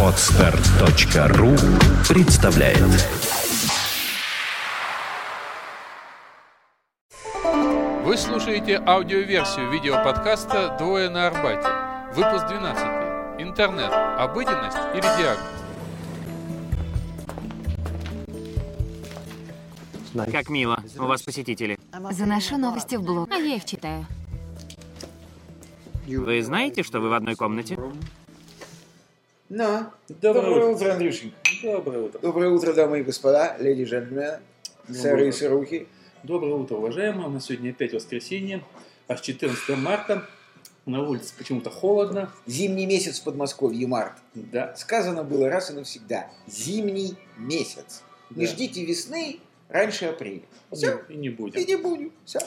Отстар.ру представляет Вы слушаете аудиоверсию видеоподкаста «Двое на Арбате». Выпуск 12. Интернет. Обыденность или диагноз? Как мило. У вас посетители. Заношу новости в блог, а я их читаю. Вы знаете, что вы в одной комнате? Да. Доброе Доброе утро. утро, Андрюшенька. Доброе утро. Доброе утро, дамы и господа, леди и джентльмены, сэры и сырухи. Доброе утро, уважаемые. У нас сегодня опять воскресенье, аж 14 марта. На улице почему-то холодно. Зимний месяц в Подмосковье, март. Да. Сказано было раз и навсегда. Зимний месяц. Не Да. ждите весны раньше апреля. Все, И не и будем. не будем. Все.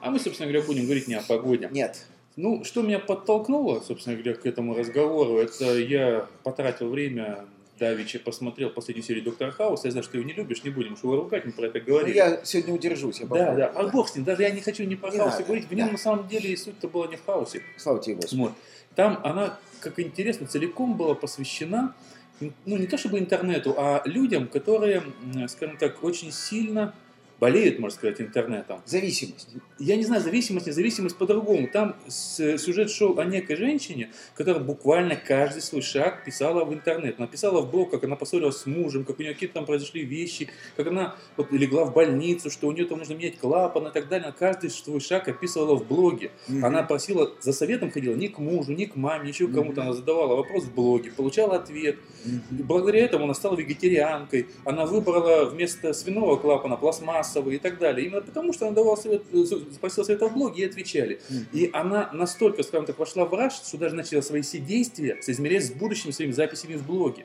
А мы, собственно говоря, будем говорить не о погоде. Нет. Ну, что меня подтолкнуло, собственно говоря, к этому разговору, это я потратил время, давеча посмотрел последнюю серию Доктора Хауса. Я знаю, что ты его не любишь, не будем его ругать, мы про это Ну, говорили. я сегодня удержусь. Я Да, да, а бог с ним, даже я не хочу ни про Не хаос надо, говорить, в нем да. на самом деле и суть-то была не в хаосе. Слава тебе, Господи. Вот. Там она, как интересно, целиком была посвящена, ну, не то чтобы интернету, а людям, которые, скажем так, очень сильно болеют, можно сказать, интернетом. Зависимость. Я не знаю, зависимость, независимость по-другому. Там с- сюжет шел о некой женщине, которая буквально каждый свой шаг писала в интернет. Она писала в блог, как она поссорилась с мужем, как у нее какие-то там произошли вещи, как она вот легла в больницу, что у нее там нужно менять клапан и так далее. Она каждый свой шаг описывала в блоге. Мгм. Она просила, за советом ходила не к мужу, не к маме, еще к кому-то. Она задавала вопрос в блоге, получала ответ. Мгм. Благодаря этому она стала вегетарианкой. Она выбрала вместо свиного клапана пластмассовый и так далее. Именно потому, что она давала совет, э, спросила совета в блоге и отвечали. И она настолько, скажем так, вошла в раж, что даже начала свои все действия соизмерять с будущими своими записями в блоге.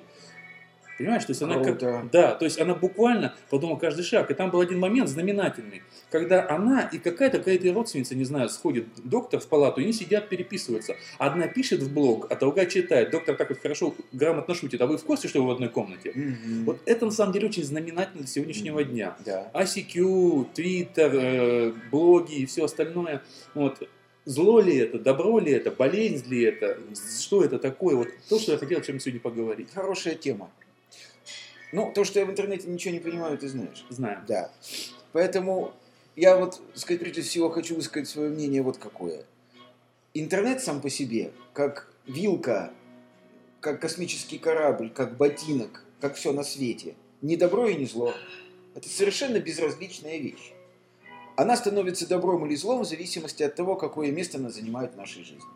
Понимаешь, то есть она как... Да, то есть она буквально подумала каждый шаг. И там был один момент знаменательный, когда она и какая-то какая-то родственница, не знаю, сходит доктор в палату, и они сидят, переписываются. Одна пишет в блог, а другая читает. Доктор так вот хорошо, грамотно шутит. А вы в курсе, что вы в одной комнате? Мгм. Вот это на самом деле очень знаменательно для сегодняшнего дня. Да. ICQ, Twitter, э, блоги и все остальное. Вот. Зло ли это, добро ли это, болезнь ли это, что это такое? Вот то, что я хотел о чем сегодня поговорить. Хорошая тема. Ну, то, что я в интернете ничего не понимаю, ты знаешь. Знаем. Да. Поэтому я вот, сказать, прежде всего хочу высказать свое мнение вот какое. Интернет сам по себе, как вилка, как космический корабль, как ботинок, как все на свете, не добро и не зло. Это совершенно безразличная вещь. Она становится добром или злом в зависимости от того, какое место она занимает в нашей жизни.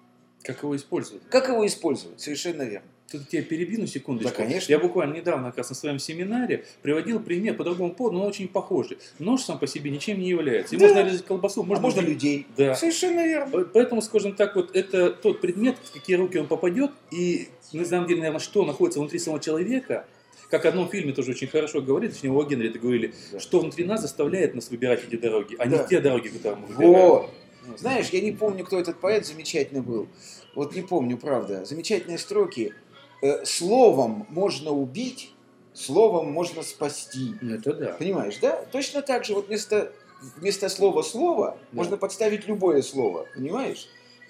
Как его использовать? Как его использовать? Совершенно верно. Тут я перебину секундочку. Да, конечно. Я буквально недавно, как раз на своем семинаре, приводил пример по другому поводу, но очень похожий. Нож сам по себе ничем не является. И Да. можно резать колбасу, Можно, а можно людей. Да. Совершенно верно. Поэтому, скажем так, вот это тот предмет, в какие руки он попадет, и на самом деле, наверное, что находится внутри самого человека, как в одном фильме тоже очень хорошо говорит, точнее, о Генри это говорили, Да. что внутри нас заставляет нас выбирать эти дороги, а Да. не те дороги, которые мы выбираем. Вот. Знаешь, я не помню, кто этот поэт замечательный был. Вот не помню, правда. Замечательные строки. Э, Словом можно убить, словом можно спасти. Это да. Понимаешь, да? Точно так же вот вместо, вместо слова «слово» Да. можно подставить любое слово. Понимаешь?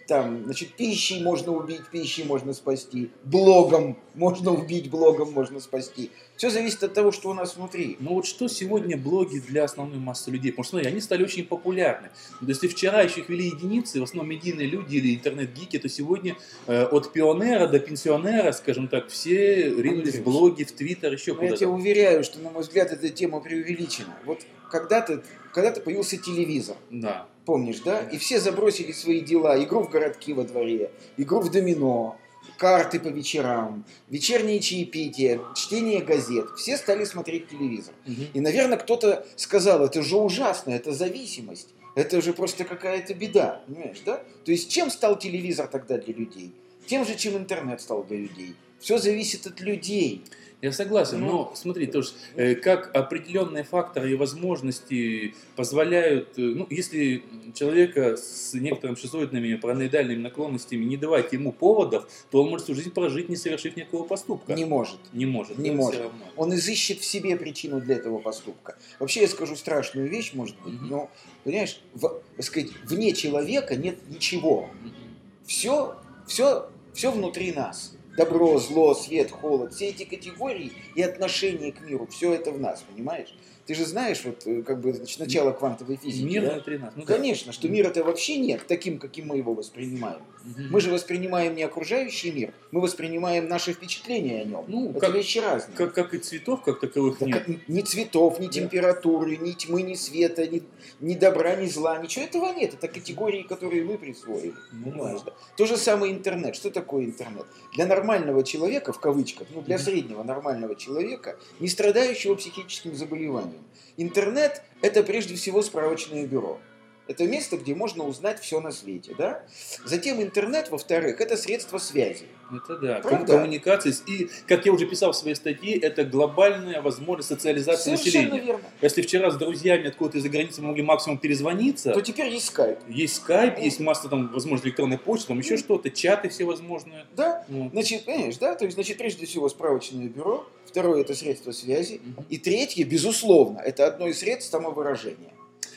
Там, значит, пищей можно убить, пищей можно спасти. Блогом можно убить, блогом можно спасти. Все зависит от того, что у нас внутри. Ну вот что сегодня блоги для основной массы людей? Потому что, смотри, они стали очень популярны. То есть, если вчера еще их вели единицы, в основном медийные люди или интернет-гики, то сегодня э, от пионера до пенсионера, скажем так, все ринулись в блоги, в твиттер, еще Но я тебя куда-то. уверяю, что, на мой взгляд, эта тема преувеличена. Вот когда-то когда появился телевизор, Да. помнишь, да? И все забросили свои дела. Игру в городки во дворе, игру в домино, карты по вечерам, вечерние чаепития, чтение газет. Все стали смотреть телевизор. Мгм. И, наверное, кто-то сказал, это же ужасно, это зависимость. Это же просто какая-то беда, понимаешь, да? То есть чем стал телевизор тогда для людей? Тем же, чем интернет стал для людей. Все зависит от людей. Я согласен, Ну, но смотри, тоже, э, как определенные факторы и возможности позволяют, э, ну, если человека с некоторыми шизоидными параноидальными наклонностями не давать ему поводов, то он может всю жизнь прожить, не совершив никакого поступка. Не может. Не может. Не может. Он изыщет в себе причину для этого поступка. Вообще я скажу страшную вещь, может быть, Мгм. но, понимаешь, в, сказать, вне человека нет ничего. Мгм. Все, все Все внутри нас. Добро, зло, свет, холод. Все эти категории и отношение к миру, все это в нас, понимаешь? Ты же знаешь, вот, э, как бы, значит, начало квантовой физики. Мир да? внутри нас. Ну да. Конечно, что мира-то вообще нет, таким, каким мы его воспринимаем. Мы же воспринимаем не окружающий мир, мы воспринимаем наши впечатления о нем. Ну, это как- вещи разные. Как, как и цветов, как таковых Да нет. как- ни цветов, ни Да. температуры, ни тьмы, ни света, ни, ни добра, ни зла, ничего этого нет. Это категории, которые вы присвоили. Ну, Понимаешь, да? То же самое интернет. Что такое интернет? Для нормального человека, в кавычках, ну для среднего нормального человека, не страдающего психическим заболеванием, интернет – это прежде всего справочное бюро. Это место, где можно узнать все на свете, да? Затем интернет, во-вторых, это средство связи. Это да. Правда? Ком- Коммуникации. И, как я уже писал в своей статье, это глобальная возможность социализации Совершенно населения. верно. Если вчера с друзьями откуда-то из-за границы мы могли максимум перезвониться, То теперь есть скайп. есть скайп, есть масса там, возможно, электронной почты, там еще что-то, чаты всевозможные. Да? Ну, Значит, понимаешь, да? То есть, значит, прежде всего справочное бюро, второе это средство связи, и третье, безусловно, это одно из средств самовыражения.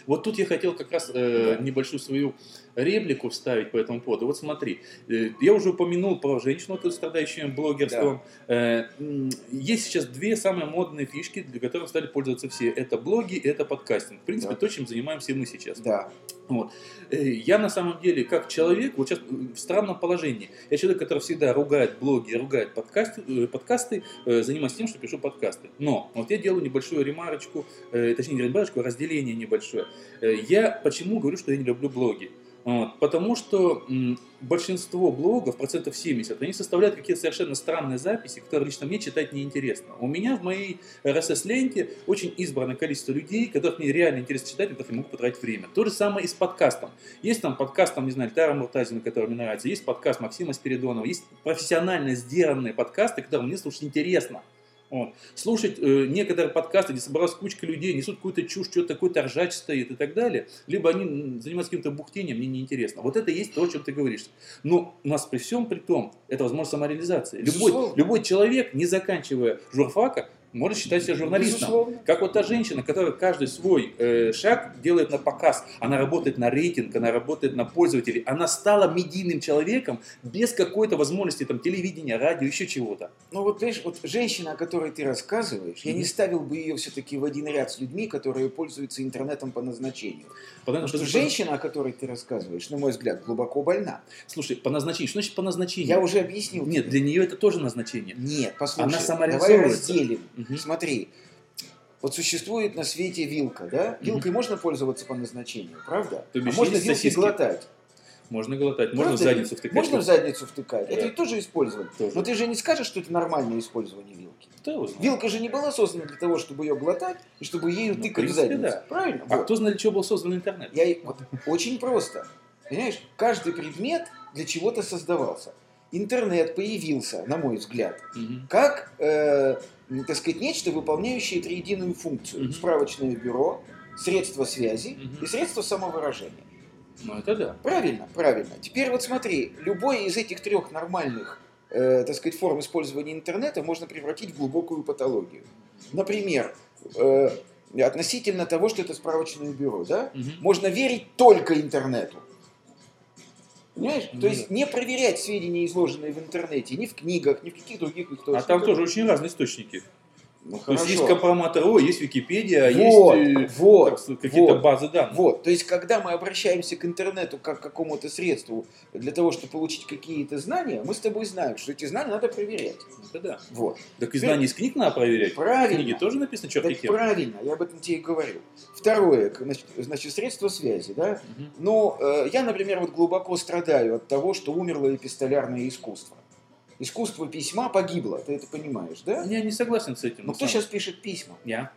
Вот тут я хотел как раз э, небольшую свою реплику вставить по этому поводу. Вот смотри, э, я уже упомянул про женщину, страдающую блогерством. Э, м, есть сейчас две самые модные фишки, для которых стали пользоваться все. Это блоги это подкастинг. В принципе, Да. то, чем занимаемся мы сейчас. Да. Вот. Э, Я на самом деле, как человек, вот сейчас в странном положении. Я человек, который всегда ругает блоги, ругает подкасты, э, подкасты э, занимаюсь тем, что пишу подкасты. Но вот я делаю небольшую ремарочку, э, точнее не ремарочку, а разделение небольшое. Э, Я почему говорю, что я не люблю блоги? Вот, потому что м, большинство блогов, процентов 70, они составляют какие-то совершенно странные записи, которые лично мне читать неинтересно. У меня в моей RSS-ленте очень избранное количество людей, которых мне реально интересно читать, которых я могу потратить время. То же самое и с подкастом. Есть там подкаст, там, не знаю, Тара Муртазина, который мне нравится, есть подкаст Максима Спиридонова, есть профессионально сделанные подкасты, которые мне слушать интересно. Вот. Слушать э, некоторые подкасты, где собралась кучка людей, несут какую-то чушь, что-то такое ржач стоит и так далее, либо они занимаются каким-то бухтением, мне неинтересно. Вот это и есть то, о чем ты говоришь. Но у нас при всем при том, это возможность самореализации. Любой, любой человек, не заканчивая журфака, может считать себя журналистом. Безусловно. Как вот та женщина, которая каждый свой э, шаг делает на показ. Она работает на рейтинг, она работает на пользователей. Она стала медийным человеком без какой-то возможности там, телевидения, радио, еще чего-то. Ну вот, видишь, вот женщина, о которой ты рассказываешь, я не ставил бы ее все-таки в один ряд с людьми, которые пользуются интернетом по назначению. Потому Потому что женщина, о которой ты рассказываешь, на мой взгляд, глубоко больна. Слушай, по назначению. Что значит по назначению? Я уже объяснил. Нет, тебе. для нее это тоже назначение. Нет, послушай, Она давай разделим. Мгм. Смотри, вот существует на свете вилка, да? Вилкой можно пользоваться по назначению, правда? А можно вилки сосиски? глотать. Можно глотать, можно в Правда? задницу втыкать. Можно в задницу втыкать. Это Да. и тоже использовать. Тоже. Но ты же не скажешь, что это нормальное использование вилки. Знает? Вилка же не была создана для того, чтобы ее глотать и чтобы ею Ну, в тыкать в принципе, задницу. да. Правильно? А Вот. кто знает, для чего был создан интернет? Я, вот, очень просто. Понимаешь, каждый предмет для чего-то создавался. Интернет появился, на мой взгляд, Мгм. как, э, так сказать, нечто, выполняющее триединую функцию. Мгм. Справочное бюро, средство связи Мгм. и средство самовыражения. Ну, это да. Правильно, правильно. Теперь вот смотри, любой из этих трех нормальных, э, так сказать, форм использования интернета можно превратить в глубокую патологию. Например, э, относительно того, что это справочное бюро, да? Мгм. Можно верить только интернету. Понимаешь? Ну То есть не проверять сведения, изложенные в интернете, ни в книгах, ни в каких других А источниках. там тоже очень разные источники. Ну, То есть есть РО, есть Википедия, Вот, есть э, вот, сказать, какие-то вот. базы данных. Вот, то есть, когда мы обращаемся к интернету как к какому-то средству для того, чтобы получить какие-то знания, мы с тобой знаем, что эти знания надо проверять. Это да. Вот. Так и знания из книг надо проверять. В Правильно. книге тоже написано черт Так правильно, я об этом тебе и говорю. Второе, значит, средства связи, да? Ну, э, я, например, вот глубоко страдаю от того, что умерло эпистолярное искусство. Искусство письма погибло, ты это понимаешь, да? Я не согласен с этим. Ну, на кто самом- сейчас пишет письма? Я.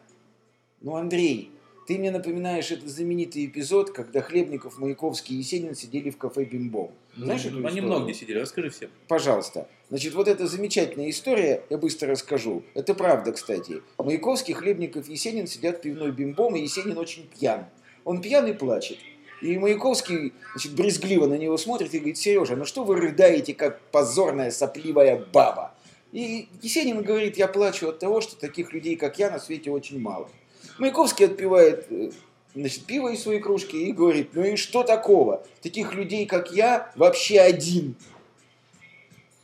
Ну, Андрей, ты мне напоминаешь этот знаменитый эпизод, когда Хлебников, Маяковский и Есенин сидели в кафе «Бимбом». Знаешь эту Ну, Они историю? много сидели, расскажи всем. Пожалуйста. Значит, вот эта замечательная история, я быстро расскажу. Это правда, кстати. Маяковский, Хлебников, Есенин сидят в пивной бимбом, и Есенин очень пьян. Он пьян и плачет. И Маяковский, значит, брезгливо на него смотрит и говорит, Сережа, ну что вы рыдаете, как позорная сопливая баба? И Есенин говорит, я плачу от того, что таких людей, как я, на свете очень мало. Маяковский отпивает э, значит, пиво из своей кружки и говорит, ну и что такого? Таких людей, как я, вообще один.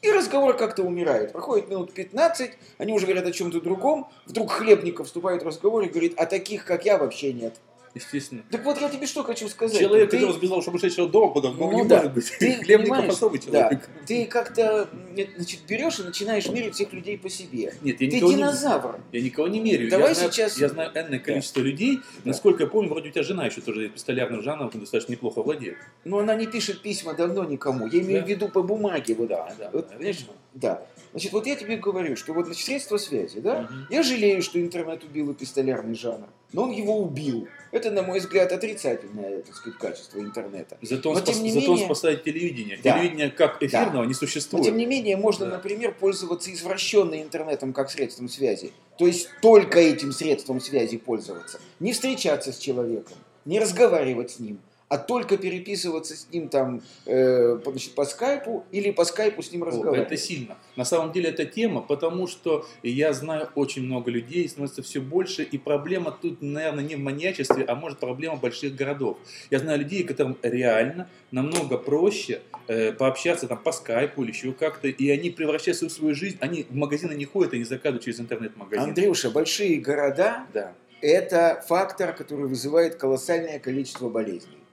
И разговор как-то умирает. Проходит минут 15, они уже говорят о чем-то другом. Вдруг Хлебников вступает в разговор и говорит, а таких, как я, вообще нет. Естественно. Так вот я тебе что хочу сказать. Человек, Ты- который сбежал сумасшедшего дома, потом, ну, Ну не да. может быть. Ты Хлебников понимаешь, особый да, человек. ты как-то значит, берешь и начинаешь мерить всех людей по себе. Нет, я Ты никого не... динозавр. Я никого не меряю. Давай я знаю, сейчас- Я знаю энное количество людей. Насколько я помню, вроде у тебя жена еще тоже пистолярным жанром достаточно неплохо владеет. Но она не пишет письма давно никому. Я имею Да. в виду по бумаге. Вот, Да, да, Вот, да, понимаю. Да. Значит, вот я тебе говорю, что вот значит, средства связи, да? Мгм. Я жалею, что интернет убил эпистолярный жанр, но он его убил. Это, на мой взгляд, отрицательное, так сказать, качество интернета. Зато он, Но, спас- не зато он спасает телевидение. Да. Телевидение как эфирного не Но, существует. тем не менее, можно, Да. например, пользоваться извращенным интернетом как средством связи. То есть только этим средством связи пользоваться. Не встречаться с человеком, не разговаривать с ним, а только переписываться с ним там э, значит, по скайпу или по скайпу с ним разговаривать. Это сильно. На самом деле это тема, потому что я знаю очень много людей, становится все больше, и проблема тут, наверное, не в маньячестве, а может проблема больших городов. Я знаю людей, которым реально намного проще э, пообщаться там по скайпу или еще как-то, и они превращают всю свою жизнь, они в магазины не ходят и не заказывают через интернет-магазин. Андрюша, большие города Да. – это фактор, который вызывает колоссальное количество болезней.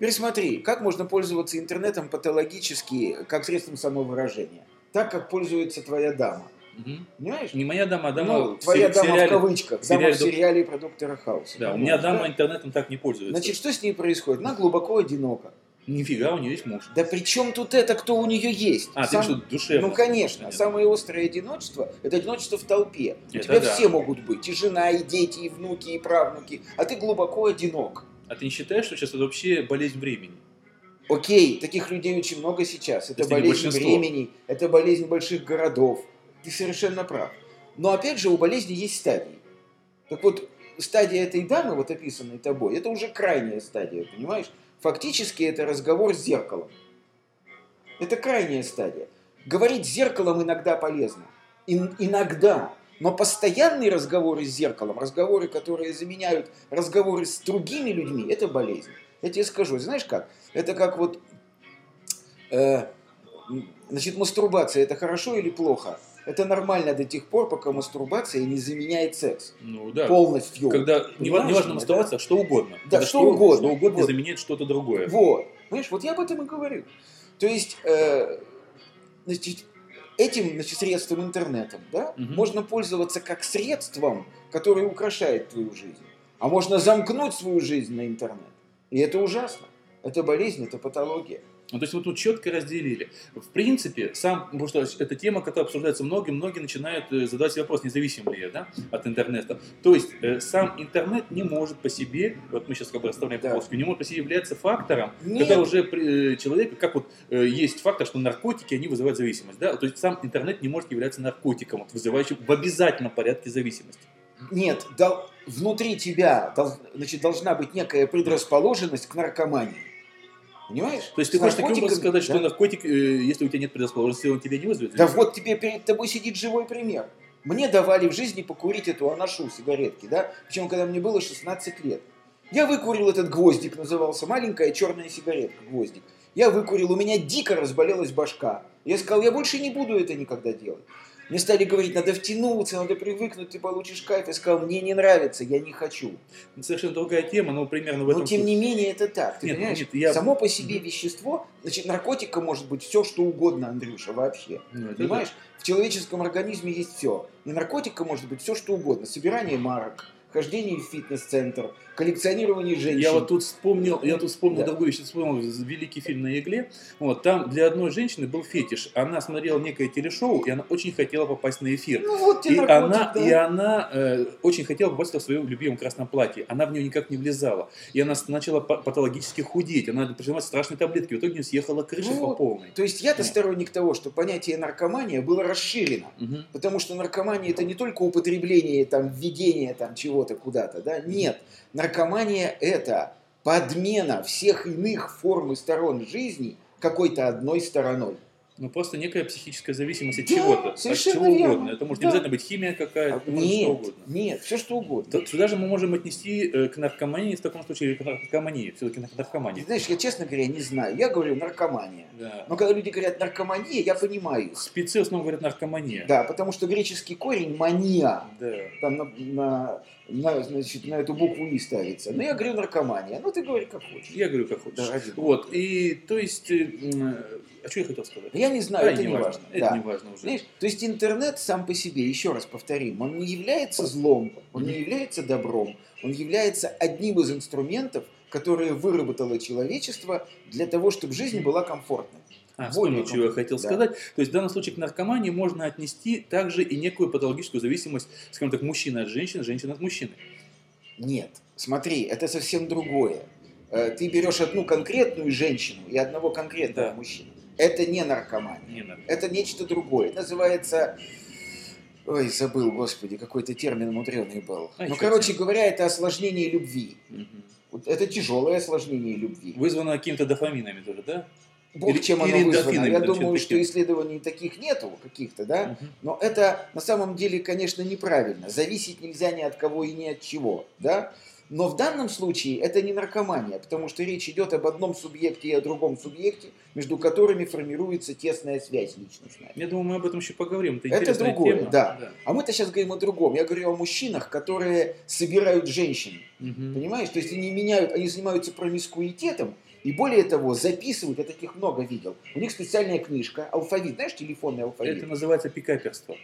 Теперь смотри, как можно пользоваться интернетом патологически, как средством самовыражения, так как пользуется твоя дама. Мгм. Понимаешь? Не моя дама, а дама Ну, в твоя сери- дама сериале- в кавычках, в дама в сериале про доктора Хауса. Да, у меня Понимаешь, дама да? интернетом так не пользуется. Значит, что с ней происходит? Она глубоко одинока. Нифига, у нее есть муж. Да при чем тут это, кто у нее есть? А, Сам- ты что, душевно? Ну, конечно. Понятно. Самое острое одиночество – это одиночество в толпе. У Это тебя да. все могут быть. И жена, и дети, и внуки, и правнуки. А ты глубоко одинок. А ты не считаешь, что сейчас это вообще болезнь времени? Окей, таких людей очень много сейчас. Это болезнь времени, это болезнь больших городов. Ты совершенно прав. Но опять же, у болезни есть стадии. Так вот, стадия этой дамы, вот описанной тобой, это уже крайняя стадия, понимаешь? Фактически это разговор с зеркалом. Это крайняя стадия. Говорить с зеркалом иногда полезно. Ин- иногда. Но постоянные разговоры с зеркалом, разговоры, которые заменяют разговоры с другими людьми, это болезнь. Я тебе скажу, знаешь как? Это как вот, э, значит, мастурбация, это хорошо или плохо? Это нормально до тех пор, пока мастурбация не заменяет секс Ну да. полностью. Когда неважно меня, мастурбация, что угодно. Да, Когда что угодно. Что угодно Вот. заменяет что-то другое. Вот. Понимаешь, вот я об этом и говорю. То есть, э, значит, этим значит, средством интернетом, да, Мгм. можно пользоваться как средством, которое украшает твою жизнь. А можно замкнуть свою жизнь на интернет. И это ужасно. Это болезнь, это патология. Ну, то есть вот тут четко разделили. В принципе, сам, потому что это тема, которая обсуждается многим, многие начинают э, задавать себе вопрос, независим ли я да, от интернета. То есть э, сам интернет не может по себе, вот мы сейчас как бы расставляем Да. полоску, не может по себе являться фактором, Нет. когда уже при- э, человек, как вот э, есть фактор, что наркотики, они вызывают зависимость. Да? То есть сам интернет не может являться наркотиком, вот, вызывающим в обязательном порядке зависимость. Нет, дол- внутри тебя дол- значит, должна быть некая предрасположенность к наркомании. Понимаешь? То есть ты хочешь таким образом сказать, что да. наркотик, э, если у тебя нет предрасположенности, он тебя не вызовет? Да вот тебе перед тобой сидит живой пример. Мне давали в жизни покурить эту аношу сигаретки, да? Причем, когда мне было 16 лет. Я выкурил этот гвоздик, назывался, маленькая черная сигаретка, гвоздик. Я выкурил, у меня дико разболелась башка. Я сказал, я больше не буду это никогда делать. Мне стали говорить, надо втянуться, надо привыкнуть, ты получишь кайф. Я сказал, мне не нравится, я не хочу. Это совершенно другая тема, но примерно в этом... Но тем не менее это так. Ты Нет, понимаешь? нет, я- Само по себе вещество, значит, наркотика может быть все, что угодно, Андрюша, вообще. Ну, это Понимаешь? В человеческом организме есть все. И наркотика может быть все, что угодно. Собирание марок, хождение в фитнес-центр, коллекционирование женщин. Я вот тут вспомнил, я тут вспомнил Да. другую вещь, вспомнил великий фильм на игле. Вот, там для одной женщины был фетиш. Она смотрела некое телешоу, и она очень хотела попасть на эфир. Ну вот И наркотик, она, да. и она э, очень хотела попасть в своем любимом красном платье. Она в нее никак не влезала. И она начала па- патологически худеть. Она принимать страшные таблетки. В итоге у нее съехала крыша по Вот. полной. То есть я-то Ну. сторонник того, что понятие наркомания было расширено. Мгм. Потому что наркомания это не только употребление, там, введение там, чего-то куда-то, да? Нет. Наркомания это подмена всех иных форм и сторон жизни какой-то одной стороной. Ну, просто некая психическая зависимость от Да, чего-то, от чего верно. угодно. Это может Да. обязательно быть химия какая-то, А, может что Нет, угодно. нет, все что угодно. То- Сюда же мы можем отнести э, к наркомании в таком случае, или к наркомании, все-таки к наркомании. Ты знаешь, я, честно говоря, не знаю. Я говорю наркомания. Да. Но когда люди говорят наркомания, я понимаю. Спецы в основном говорят наркомания. Да, потому что греческий корень мания. Да. Там на, на, на, значит, на эту букву И ставится. Но я говорю наркомания. Ну, ты говори как хочешь. Я говорю, как хочешь. Да, ради вот, и то есть, э, а что я хотел сказать? Я не знаю, А, это не важно. важно. Это Да. не важно уже. Знаешь, то есть интернет сам по себе, еще раз повторим, он не является злом, он не является добром, он является одним из инструментов, которые выработало человечество для того, чтобы жизнь была комфортной. А, вспомнил, чего я хотел да. сказать. То есть в данном случае к наркомании можно отнести также и некую патологическую зависимость, скажем так, мужчины от женщины, женщины от мужчины. Нет, смотри, это совсем другое. Э, Ты берешь одну конкретную женщину и одного конкретного Да. мужчину. Это не наркомания. Не надо. Это нечто другое. Это называется... Ой, забыл, господи, какой-то термин мудреный был. А, ну, короче тебе? говоря, это осложнение любви. Вот Это тяжелое осложнение любви. Вызвано какими-то дофаминами тоже, да? Бог или- чем оно или вызвано. Я думаю, что таким. исследований таких нету каких-то, да? Мгм. Но это на самом деле, конечно, неправильно. Зависеть нельзя ни от кого и ни от чего, да? Но в данном случае это не наркомания, потому что речь идет об одном субъекте и о другом субъекте, между которыми формируется тесная связь личностная. Я думаю, мы об этом еще поговорим. Это, Это другое, тема. да. А мы-то сейчас говорим о другом. Я говорю о мужчинах, которые собирают женщин. Мгм. Понимаешь? То есть они меняют, они занимаются промискуитетом, и более того, записывают, я таких много видел. У них специальная книжка, алфавит, знаешь, телефонный алфавит. Это называется пикаперство.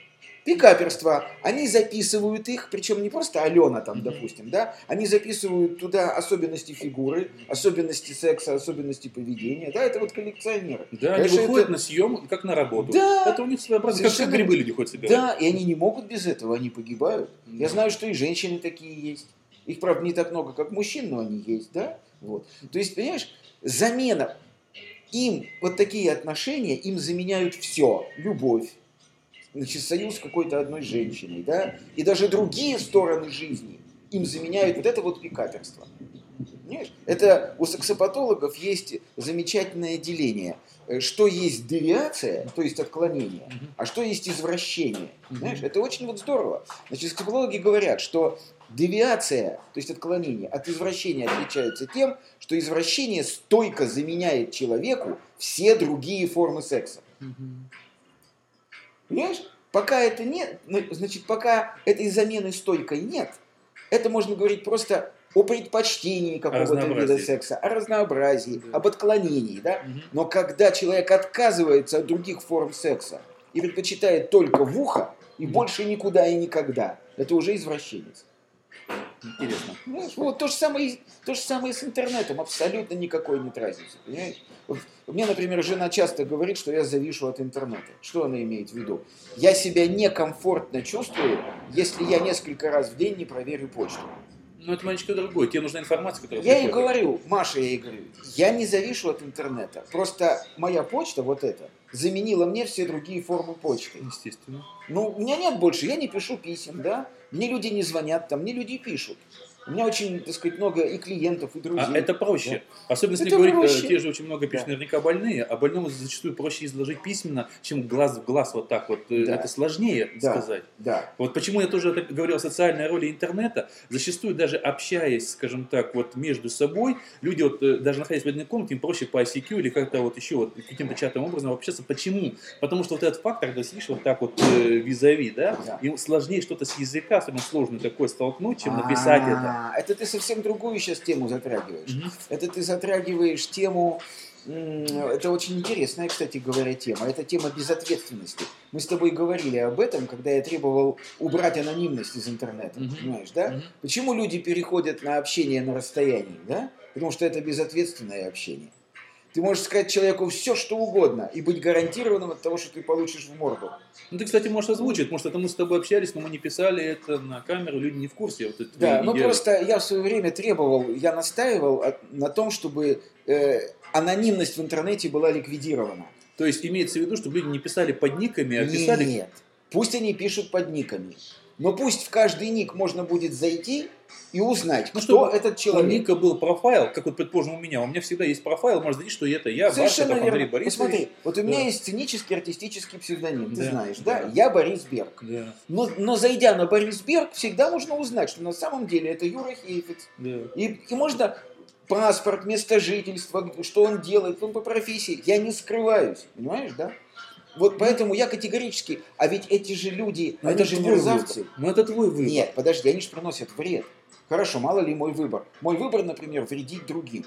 Пикаперство. Они записывают их, причем не просто Алена там, допустим, да, они записывают туда особенности фигуры, особенности секса, особенности поведения, да, это вот коллекционеры. Да, они Конечно, выходят это- на съем, как на работу. Да. Это у них своеобразно, как, как Совершенно- грибы люди ходят собирать. Да, и они не могут без этого, они погибают. Я знаю, что и женщины такие есть. Их, правда, не так много, как мужчин, но они есть, да? Вот. То есть, понимаешь, замена им, вот такие отношения, им заменяют все. Любовь, значит, союз какой-то одной женщиной, да? И даже другие стороны жизни им заменяют вот это вот пикаперство. Понимаешь? Это у сексопатологов есть замечательное деление. Э, Что есть девиация, то есть отклонение, а что есть извращение. Знаешь, это очень вот здорово. Значит, психологи говорят, что девиация, то есть отклонение, от извращения отличается тем, что извращение стойко заменяет человеку все другие формы секса. Мгм. Понимаешь? Пока это нет, значит, пока этой замены стойкой нет, это можно говорить просто о предпочтении какого-то вида секса, о разнообразии, Да. об отклонении, да? Мгм. Но когда человек отказывается от других форм секса и предпочитает только в ухо и Мгм. больше никуда и никогда, это уже извращенец. Интересно. Понимаешь? Вот то же, самое, то же самое с интернетом, абсолютно никакой нет разницы. Понимаешь? Вот мне, например, жена часто говорит, что я завишу от интернета. Что она имеет в виду? Я себя некомфортно чувствую, если я несколько раз в день не проверю почту. Но это маленько другое. Тебе нужна информация, которая Я ей говорю, Маша, я ей говорю, я не завишу от интернета. Просто моя почта, вот эта, заменила мне все другие формы почты. Естественно. Ну, у меня нет больше, я не пишу писем, да? Мне люди не звонят там, мне люди пишут. У меня очень, так сказать, много и клиентов, и друзей. А это проще. Особенно если Это говорить, э, проще. те же очень много пишут Да. наверняка больные, а больному зачастую проще изложить письменно, чем глаз в глаз вот так вот. Э, Да. Это сложнее Да. сказать. Да. Вот почему я тоже говорил о социальной роли интернета. Зачастую даже общаясь, скажем так, вот между собой, люди вот э, даже находясь в одной комнате, им проще по ICQ или как-то вот еще вот каким-то чатом образом общаться. Почему? Потому что вот этот фактор, когда сидишь вот так вот э, визави, да, Да. им сложнее что-то с языка, особенно сложное такое столкнуть, чем написать это. А, Это ты совсем другую сейчас тему затрагиваешь. Мгм. Это ты затрагиваешь тему, это очень интересная, кстати говоря, тема. Это тема безответственности. Мы с тобой говорили об этом, когда я требовал убрать анонимность из интернета. Мгм. Понимаешь, да? Мгм. Почему люди переходят на общение на расстоянии, да? Потому что это безответственное общение. Ты можешь сказать человеку все, что угодно, и быть гарантированным от того, что ты получишь в морду. Ну, ты, кстати, можешь озвучить, может, это мы с тобой общались, но мы не писали это на камеру, люди не в курсе. Вот Да, ну просто я в свое время требовал, я настаивал на том, чтобы э, анонимность в интернете была ликвидирована. То есть имеется в виду, чтобы люди не писали под никами, а писали... Нет. Пусть они пишут под никами. Но пусть в каждый ник можно будет зайти и узнать, Ну, кто этот У человек. Ника был профайл, как вот, предположим, у меня. У меня всегда есть профайл, можно зайти, что это я, Совершенно Барсиков Андрей верно. Борисович. Посмотри, вот у меня Да. есть сценический артистический псевдоним, ты Да. знаешь, да? Да. Я Борис Берг. Да, Но, но зайдя на Борис Берг, всегда можно узнать, что на самом деле это Юра Хейфец. да. И, и можно паспорт, место жительства, что он делает, он по профессии. Я не скрываюсь, понимаешь, да? Вот поэтому я категорически... А ведь эти же люди, Но они же мерзавцы. Ну, это твой выбор. Нет, подожди, они же приносят вред. Хорошо, мало ли мой выбор. Мой выбор, например, вредить другим.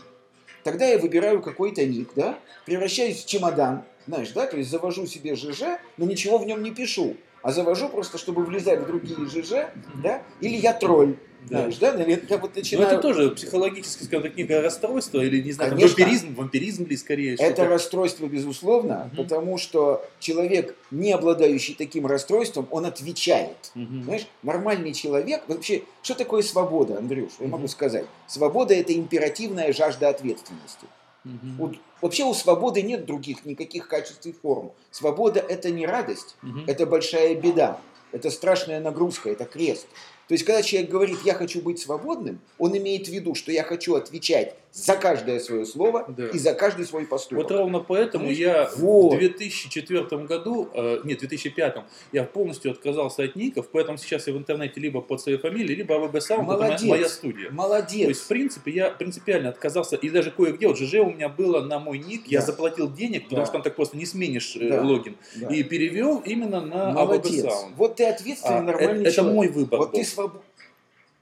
Тогда я выбираю какой-то ник, да, превращаюсь в чемодан, знаешь, да, то есть завожу себе ЖЖ, но ничего в нем не пишу, а завожу просто, чтобы влезать в другие ЖЖ, да, или я тролль, Да. знаешь, да, или я вот Но начинаю... Ну, это тоже психологически, скажем так, некое расстройство, или, не знаю, Конечно. вампиризм, вампиризм ли скорее. Это расстройство, безусловно, Мгм. потому что человек, не обладающий таким расстройством, он отвечает. Мгм. Знаешь, нормальный человек, вообще, что такое свобода, Андрюш? Я Мгм. могу сказать. Свобода – это императивная жажда ответственности. Мгм. Вот вообще у свободы нет других никаких качеств и форм. Свобода – это не радость, Мгм. это большая беда, это страшная нагрузка, это крест. То есть, когда человек говорит «я хочу быть свободным», он имеет в виду, что я хочу отвечать за каждое свое слово Да. и за каждый свой поступок. Вот ровно поэтому Понимаешь? я Вот. в 2004 году, э, нет, в 2005 я полностью отказался от ников, поэтому сейчас я в интернете либо под своей фамилией, либо АВБ Sound, это моя, Молодец. моя студия. Молодец. То есть, в принципе, я принципиально отказался, и даже кое-где, вот ЖЖ у меня было на мой ник, я Да. заплатил денег, потому Да. что там так просто не сменишь э, Да. логин, Да. и перевел именно на АВБ Молодец. Sound. Вот ты ответственный, А, нормальный это, это человек. мой выбор. Вот был. ты свободен.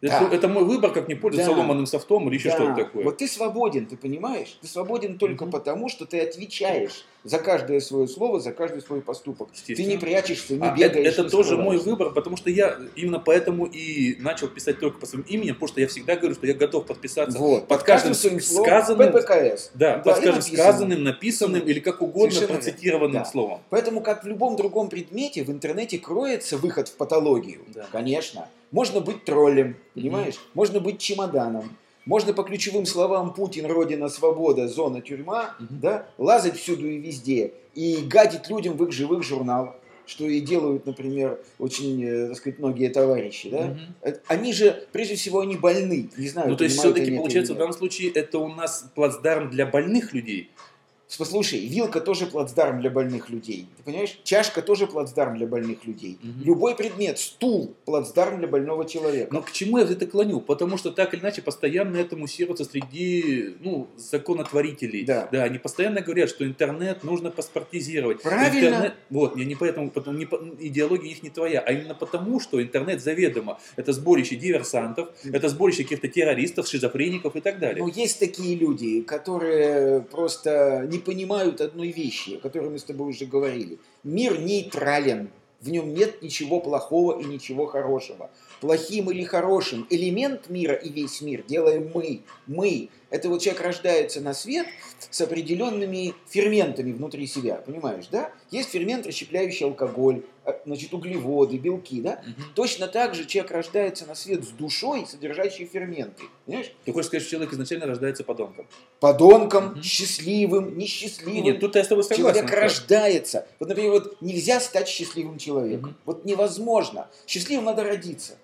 Это, Да. это мой выбор, как не пользоваться Да. ломаным софтом или еще что-то такое. Вот ты свободен, ты понимаешь? Ты свободен только Мгм. потому, что ты отвечаешь за каждое свое слово, за каждый свой поступок. Ты не прячешься, не А это, бегаешь. это не тоже мой выбор, потому что я именно поэтому и начал писать только по своим именем, потому что я всегда говорю, что я готов подписаться Вот. под каждым своим словом сказанным, ППКС. да, Да, под каждым написанным. сказанным, написанным или как угодно Совершенно процитированным. Да. словом. Поэтому, как в любом другом предмете, в интернете кроется выход в патологию. Да. Конечно. Можно быть троллем, понимаешь? Можно быть чемоданом. Можно по ключевым словам Путин, Родина, Свобода, Зона, Тюрьма, Мгм. да, лазать всюду и везде и гадить людям в их живых журналах, что и делают, например, очень, э, так сказать, многие товарищи, да? Э, Они же, прежде всего, они больны. Не знаю, Ну, то есть, все-таки, получается, в данном случае это у нас плацдарм для больных людей. Послушай, вилка тоже плацдарм для больных людей. Ты понимаешь? Чашка тоже плацдарм для больных людей. Мгм. Любой предмет, стул, плацдарм для больного человека. Но к чему я это клоню? Потому что так или иначе постоянно это муссируется среди ну, законотворителей. Да. они постоянно говорят, что интернет нужно паспортизировать. Правильно. Интернет- вот, я не поэтому, потому, не идеология их не твоя, а именно потому, что интернет заведомо это сборище диверсантов, это сборище каких-то террористов, шизофреников и так далее. Но есть такие люди, которые просто не понимают одной вещи, о которой мы с тобой уже говорили. Мир нейтрален. В нем нет ничего плохого и ничего хорошего. Плохим или хорошим элемент мира и весь мир делаем мы. Мы. Это вот человек рождается на свет с определенными ферментами внутри себя, понимаешь, да? Есть фермент, расщепляющий алкоголь, а, значит, углеводы, белки, да? Мгм. Точно так же человек рождается на свет с душой, содержащей ферменты. Понимаешь? Ты хочешь сказать, что человек изначально рождается подонком? подонком, Мгм. счастливым, несчастливым. Нет, тут я с тобой согласен. Человек рождается. Вот, например, вот нельзя стать счастливым человеком. Мгм. Вот невозможно. Счастливым надо родиться.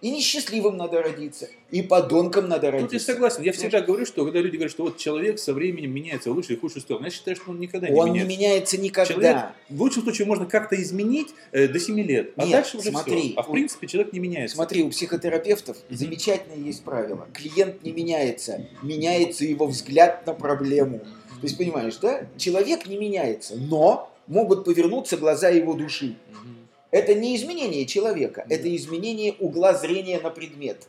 И несчастливым надо родиться. И подонком надо Тут я родиться. согласен. Я всегда говорю, что когда люди говорят, что вот человек со временем меняется в лучшую и худшую сторону, я считаю, что он никогда не Он не меняется. меняется никогда. Человек в лучшем случае можно как-то изменить э, до 7 лет, а Нет, дальше уже смотри, все. А в принципе человек не меняется. Смотри, у психотерапевтов Мгм. замечательное есть правило. Клиент не меняется. Меняется его взгляд на проблему. То есть, понимаешь, да? Человек не меняется, но могут повернуться глаза его души. Мгм. Это не изменение человека, Да. это изменение угла зрения на предмет.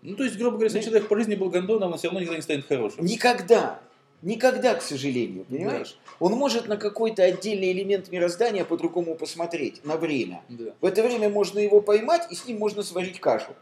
Ну, то есть, грубо говоря, если человек по жизни был гондоном, он все равно никогда не станет хорошим. Никогда. Никогда, к сожалению, понимаешь? Он может на какой-то отдельный элемент мироздания по-другому посмотреть на время. Да. В это время можно его поймать, и с ним можно сварить кашу.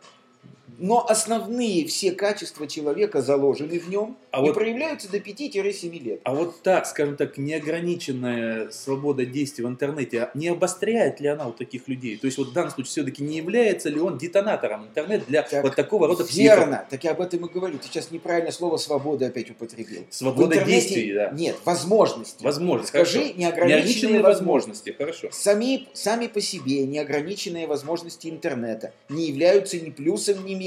Но основные все качества человека заложены в нем А и вот- проявляются до 5-7 лет. А вот так, скажем так, неограниченная свобода действий в интернете, а не обостряет ли она у таких людей? То есть вот в данном случае все-таки не является ли он детонатором интернет для Так, вот такого рода психов? Верно, так я об этом и говорю. Ты сейчас неправильно слово «свобода» опять употребил. Свобода действий, да. Нет, возможности. Возможность, Скажи хорошо. неограниченные, Неограниченные возможности. возможности, хорошо. Сами, сами по себе неограниченные возможности интернета не являются ни плюсом, ни минусом.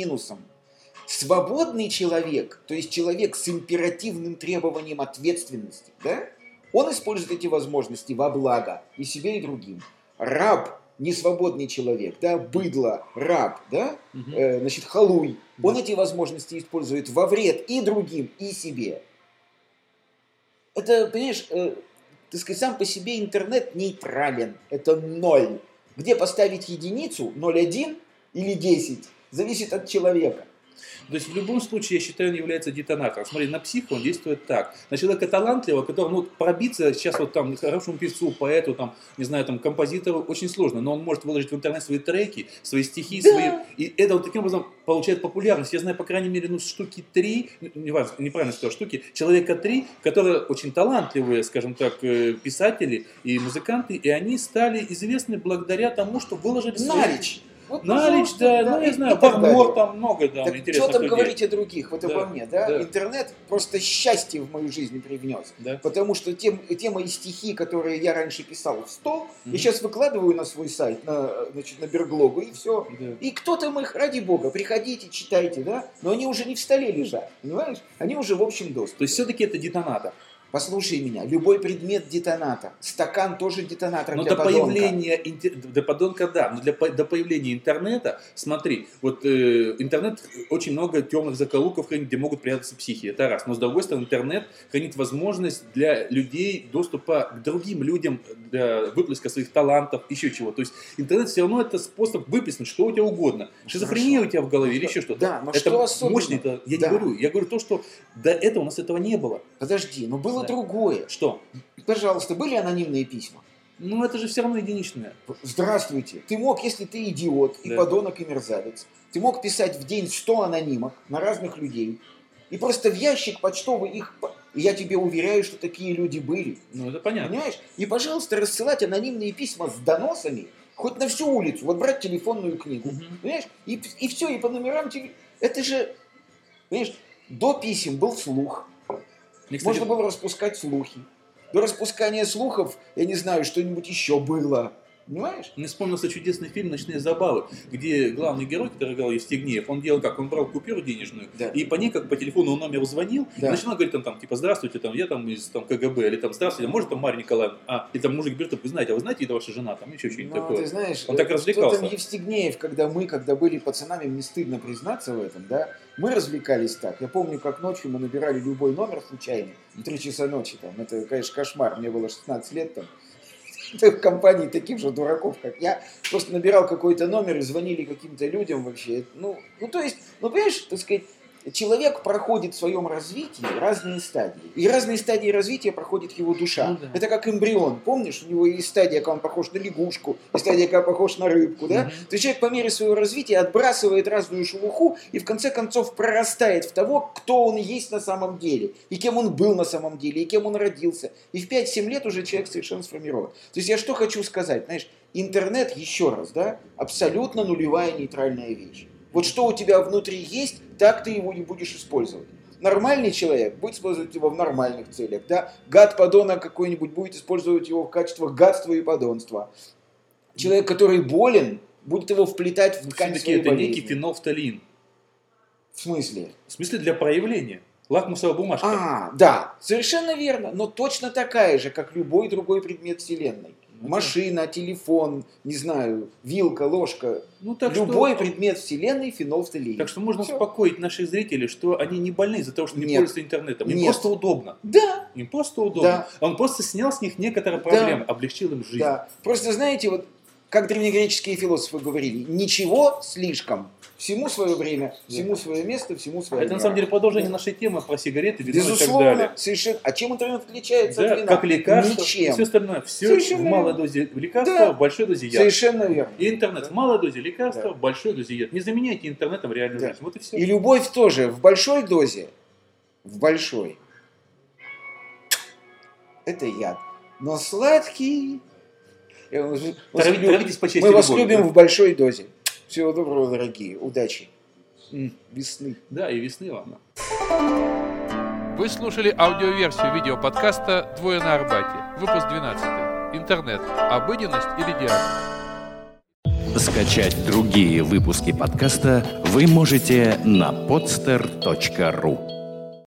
Свободный человек, то есть человек с императивным требованием ответственности, да, он использует эти возможности во благо и себе, и другим. Раб, несвободный человек, да, быдло, раб, да, э, значит, халуй, он эти возможности использует во вред и другим, и себе. Это, понимаешь, э, так сказать, сам по себе интернет нейтрален. Это ноль. Где поставить единицу, 0,1 или 10, зависит от человека. То есть в любом случае, я считаю, он является детонатором. Смотри, на психа он действует так. На человека талантливого, которому ну, пробиться сейчас вот там хорошему певцу, поэту, там, не знаю, там, композитору очень сложно, но он может выложить в интернет свои треки, свои стихи, Да. свои... И это вот таким образом получает популярность. Я знаю, по крайней мере, ну, штуки три, ну, не важно, неправильно сказал, штуки, человека три, которые очень талантливые, скажем так, э, писатели и музыканты, и они стали известны благодаря тому, что выложили свои... Нарич. Вот, Нарич, пожалуйста, да, ну, я знаю, Бармор, там много, да, Так что там людей. говорить о других, вот Да, обо мне, да? да. Интернет просто счастье в мою жизнь привнес. Да. Потому что те, те мои стихи, которые я раньше писал в стол, Мгм. я сейчас выкладываю на свой сайт, на, значит, на Берглогу, и все. Да. И кто там их, ради бога, приходите, читайте, да? Но они уже не в столе лежат, понимаешь? Они уже в общем доступе. То есть все-таки это детонатор. Послушай меня, любой предмет детонатор. Стакан тоже детонатор Но для до подонка. появления до подонка да, но для до появления интернета, смотри, вот э, интернет очень много темных закоулков хранит, где могут прятаться психи, это раз. Но с другой стороны, интернет хранит возможность для людей доступа к другим людям, для выплеска своих талантов, еще чего. То есть интернет все равно это способ выплеснуть что у тебя угодно. Шизофрения у тебя в голове или еще что-то. Да, но это что особенно? мощный, это, я Да. не говорю, я говорю то, что до этого у нас этого не было. Подожди, но было Да. другое. Что? Пожалуйста, были анонимные письма? Ну это же все равно единичное. Здравствуйте. Ты мог, если ты идиот и Да. подонок и мерзавец, ты мог писать в день 100 анонимок на разных людей, и просто в ящик почтовый их... И я тебе уверяю, что такие люди были. Ну это понятно. Понимаешь? И, пожалуйста, рассылать анонимные письма с доносами хоть на всю улицу. Вот брать телефонную книгу. Мгм. Понимаешь? И, и все, и по номерам... Это же... Понимаешь? До писем был слух. Мне, кстати, Можно было распускать слухи. До распускания слухов, я не знаю, что-нибудь еще было. Понимаешь? Мне вспомнился чудесный фильм «Ночные забавы», где главный герой, который играл Евстигнеев, он делал как? Он брал купюру денежную, Да. и по ней как по телефону он номеру звонил, Да. и начинал говорить там, там, типа, здравствуйте, там, я там из там, КГБ, или там, здравствуйте, может там Марья Николаевна, а, и там мужик берет, вы знаете, а вы знаете, это ваша жена, там, еще что-нибудь Ну, такое. ты знаешь, Он так что развлекался. там Евстигнеев, когда мы, когда были пацанами, мне стыдно признаться в этом, да, мы развлекались так. Я помню, как ночью мы набирали любой номер случайный, в 3 часа ночи, там, это, конечно, кошмар, мне было 16 лет, там, в компании таких же дураков, как я, просто набирал какой-то номер и звонили каким-то людям вообще. Ну, ну то есть, ну, понимаешь, так сказать, человек проходит в своем развитии разные стадии. И разные стадии развития проходит его душа. Ну да. Это как эмбрион. Помнишь, у него есть стадия, когда он похож на лягушку, и стадия, когда похож на рыбку, да? Мгм. То есть человек по мере своего развития отбрасывает разную шелуху и в конце концов прорастает в того, кто он есть на самом деле, и кем он был на самом деле, и кем он родился. И в 5-7 лет уже человек совершенно сформирован. То есть я что хочу сказать, знаешь, интернет, еще раз, да, абсолютно нулевая нейтральная вещь. Вот что у тебя внутри есть, так ты его и будешь использовать. Нормальный человек будет использовать его в нормальных целях, да? Гад подонок какой-нибудь будет использовать его в качествах гадства и подонства. Человек, который болен, будет его вплетать в ткань все-таки это болезни. некий фенолфталин. В смысле? В смысле для проявления. Лакмусовая бумажка. А, да, совершенно верно, но точно такая же, как любой другой предмет Вселенной. Да. Машина, телефон, не знаю, вилка, ложка. Ну, так любой что... предмет Вселенной фенолфталин. Так что можно Всё. успокоить наших зрителей, что они не больны из-за того, что не Нет. пользуются интернетом. Им Нет. просто удобно. Да, Им просто удобно. Да. Он просто снял с них некоторые Да. проблемы, облегчил им жизнь. да. Просто знаете, вот как древнегреческие философы говорили, ничего слишком. Всему свое время, всему свое место, всему свое Это на самом деле продолжение нашей темы про сигареты, вино и так Безусловно, далее. совершенно. А чем интернет отличается Да, от вина? как лекарство, Ничем. все остальное. Все Совершенно в малой верно. дозе лекарства, Да. в большой дозе яд. Совершенно верно. И интернет в малой дозе лекарства, Да. в большой дозе яд. Не заменяйте интернетом реальную Да. жизнь. Вот и все. И любовь тоже в большой дозе, в большой, это яд. Но сладкий... Вас- люблю. травитесь по части Мы вас любови, любим да? в большой дозе. Всего доброго, дорогие. Удачи. Весны. Да, и весны ладно. Вы слушали аудиоверсию видеоподкаста «Двое на Арбате». Выпуск 12. Интернет. Обыденность или диагноз? Скачать другие выпуски подкаста вы можете на podster.ru